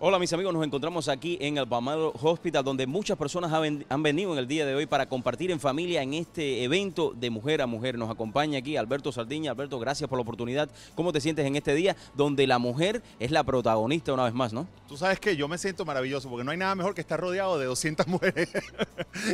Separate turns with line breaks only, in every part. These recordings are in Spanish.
Hola mis amigos, nos encontramos aquí en el Palmetto Hospital donde muchas personas han, venido en el día de hoy para compartir en familia en este evento de mujer a mujer. Nos acompaña aquí Alberto Sardiña. Alberto, gracias por la oportunidad. ¿Cómo te sientes en este día donde la mujer es la protagonista una vez más, no?
Tú sabes que yo me siento maravilloso porque no hay nada mejor que estar rodeado de 200 mujeres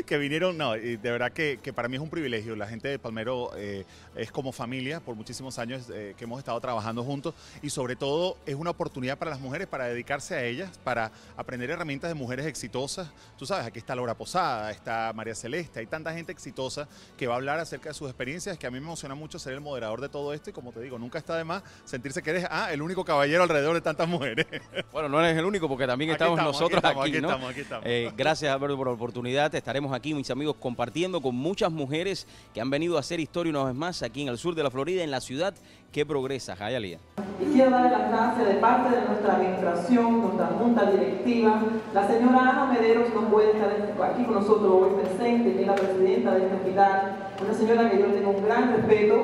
que vinieron. No, y de verdad que, que, para mí es un privilegio. La gente de Palmero eh, es como familia por muchísimos años eh, que hemos estado trabajando juntos y sobre todo es una oportunidad para las mujeres para dedicarse a ellas, para aprender herramientas de mujeres exitosas. Tú sabes, aquí está Laura Posada, está María Celeste, hay tanta gente exitosa que va a hablar acerca de sus experiencias que a mí me emociona mucho ser el moderador de todo esto y como te digo, nunca está de más sentirse que eres ah, el único caballero alrededor de tantas mujeres.
Bueno, no eres el único porque también estamos,
estamos
nosotros
aquí. Estamos,
aquí,
aquí,
¿no?
estamos, aquí estamos.
Eh, gracias Alberto por la oportunidad. Estaremos aquí, mis amigos, compartiendo con muchas mujeres que han venido a hacer historia una vez más aquí en el sur de la Florida, en la ciudad que progresa. Jayalía.
Y quiero darle las gracias de parte de nuestra administración, nuestra junta directiva. La señora Ana Mederos no puede estar aquí con nosotros hoy presente, que es la presidenta de este hospital, una señora que yo tengo un gran respeto.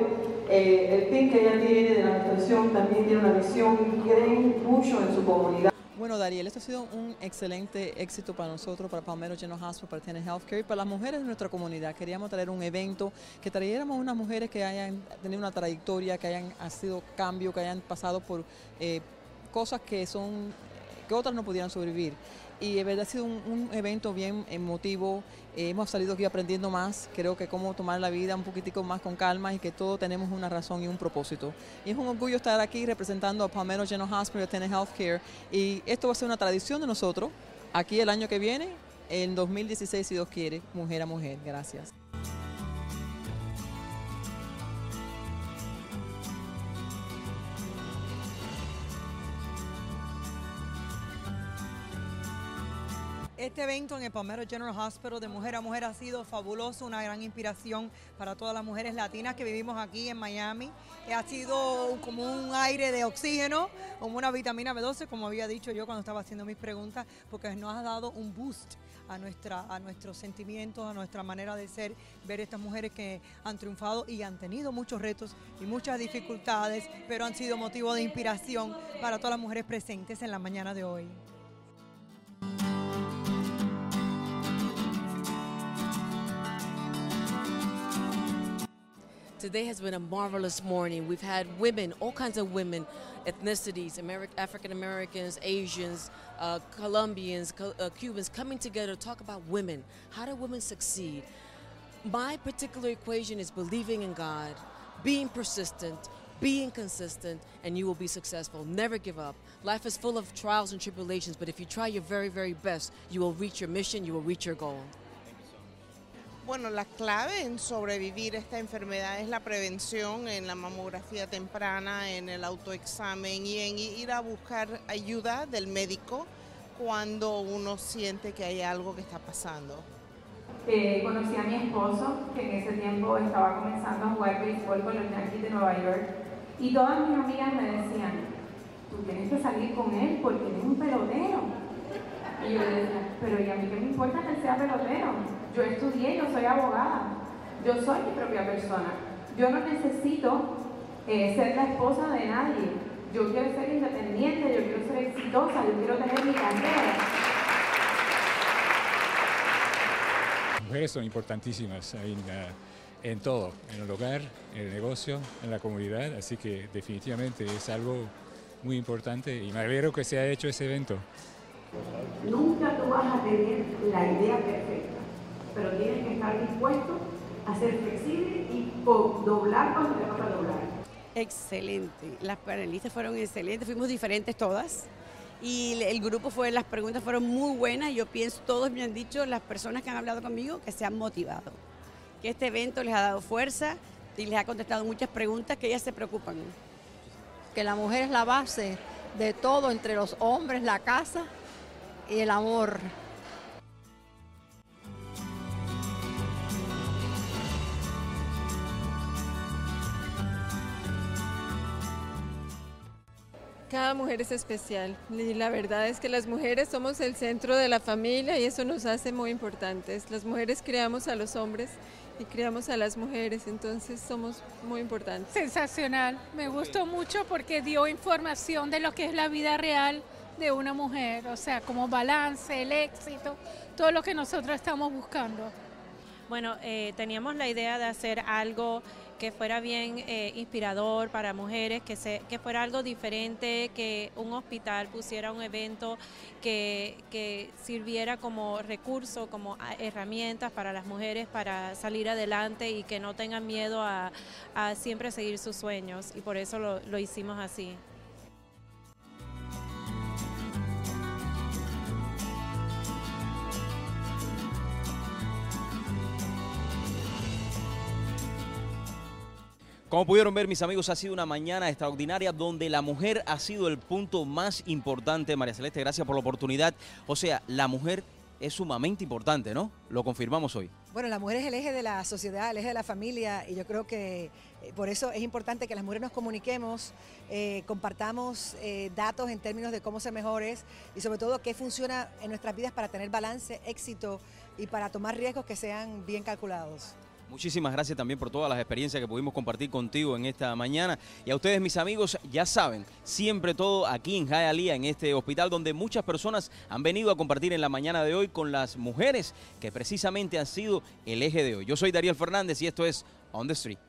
Eh, el team que ella tiene de la administración también tiene una visión y creen mucho en su comunidad.
Bueno, Dariel, esto ha sido un excelente éxito para nosotros, para Palmetto General Hospital, para Tenet Healthcare y para las mujeres de nuestra comunidad. Queríamos traer un evento que trayéramos unas mujeres que hayan tenido una trayectoria, que hayan sido cambio, que hayan pasado por eh, cosas que son que otras no pudieran sobrevivir. Y de verdad ha sido un, evento bien emotivo. Eh, hemos salido aquí aprendiendo más, creo que cómo tomar la vida un poquitico más con calma y que todos tenemos una razón y un propósito. Y es un orgullo estar aquí representando a Palmetto General Hospital Tenet Healthcare. Y esto va a ser una tradición de nosotros, aquí el año que viene, en 2016, si Dios quiere, mujer a mujer. Gracias.
Este evento en el Palmetto General Hospital de Mujer a Mujer ha sido fabuloso, una gran inspiración para todas las mujeres latinas que vivimos aquí en Miami. Ha sido como un aire de oxígeno, como una vitamina B12, como había dicho yo cuando estaba haciendo mis preguntas, porque nos ha dado un boost a, nuestra, a nuestros sentimientos, a nuestra manera de ser, ver estas mujeres que han triunfado y han tenido muchos retos y muchas dificultades, pero han sido motivo de inspiración para todas las mujeres presentes en la mañana de hoy.
Today has been a marvelous morning. We've had women, all kinds of women, ethnicities, Ameri African Americans, Asians, uh, Colombians, Co uh, Cubans coming together to talk about women. How do women succeed? My particular equation is believing in God, being persistent, being consistent, and you will be successful. Never give up. Life is full of trials and tribulations, but if you try your very, very best, you will reach your mission, you will reach your goal.
Bueno, la clave en sobrevivir esta enfermedad es la prevención en la mamografía temprana, en el autoexamen y en ir a buscar ayuda del médico cuando uno siente que hay algo que está pasando.
Eh, conocí a mi esposo, que en ese tiempo estaba comenzando a jugar béisbol con los Yankees de Nueva York, y todas mis amigas me decían, tú tienes que salir con él porque es un pelotero. Y yo decía, pero ¿y a mí qué me importa que sea pelotero? Yo estudié, yo soy abogada, yo soy mi propia persona. Yo no necesito eh, ser la esposa de nadie. Yo quiero ser independiente, yo quiero ser exitosa, yo quiero tener mi carrera.
Mujeres son importantísimas en, uh, en todo, en el hogar, en el negocio, en la comunidad, así que definitivamente es algo muy importante y me alegro que se haya hecho ese evento.
Nunca tú vas a tener la idea perfecta estar dispuesto a ser flexible y doblar cuando te toca doblar.
Excelente, las panelistas fueron excelentes, fuimos diferentes todas y el grupo fue, las preguntas fueron muy buenas, yo pienso, todos me han dicho, las personas que han hablado conmigo, que se han motivado, que este evento les ha dado fuerza y les ha contestado muchas preguntas que ellas se preocupan.
Que la mujer es la base de todo entre los hombres, la casa y el amor.
Cada mujer es especial y la verdad es que las mujeres somos el centro de la familia y eso nos hace muy importantes. Las mujeres creamos a los hombres y criamos a las mujeres, entonces somos muy importantes.
Sensacional, me gustó mucho porque dio información de lo que es la vida real de una mujer, o sea, como balance, el éxito, todo lo que nosotros estamos buscando.
Bueno, eh, teníamos la idea de hacer algo que fuera bien eh, inspirador para mujeres, que, se, que fuera algo diferente, que un hospital pusiera un evento que, que sirviera como recurso, como a- herramientas para las mujeres para salir adelante y que no tengan miedo a, a siempre seguir sus sueños. Y por eso lo, lo hicimos así.
Como pudieron ver mis amigos, ha sido una mañana extraordinaria donde la mujer ha sido el punto más importante. María Celeste, gracias por la oportunidad. O sea, la mujer es sumamente importante, ¿no? Lo confirmamos hoy.
Bueno, la mujer es el eje de la sociedad, el eje de la familia y yo creo que eh, por eso es importante que las mujeres nos comuniquemos, eh, compartamos eh, datos en términos de cómo ser mejores y sobre todo qué funciona en nuestras vidas para tener balance, éxito y para tomar riesgos que sean bien calculados.
Muchísimas gracias también por todas las experiencias que pudimos compartir contigo en esta mañana. Y a ustedes, mis amigos, ya saben, siempre todo aquí en Hialeah, en este hospital donde muchas personas han venido a compartir en la mañana de hoy con las mujeres que precisamente han sido el eje de hoy. Yo soy Darío Fernández y esto es On the Street.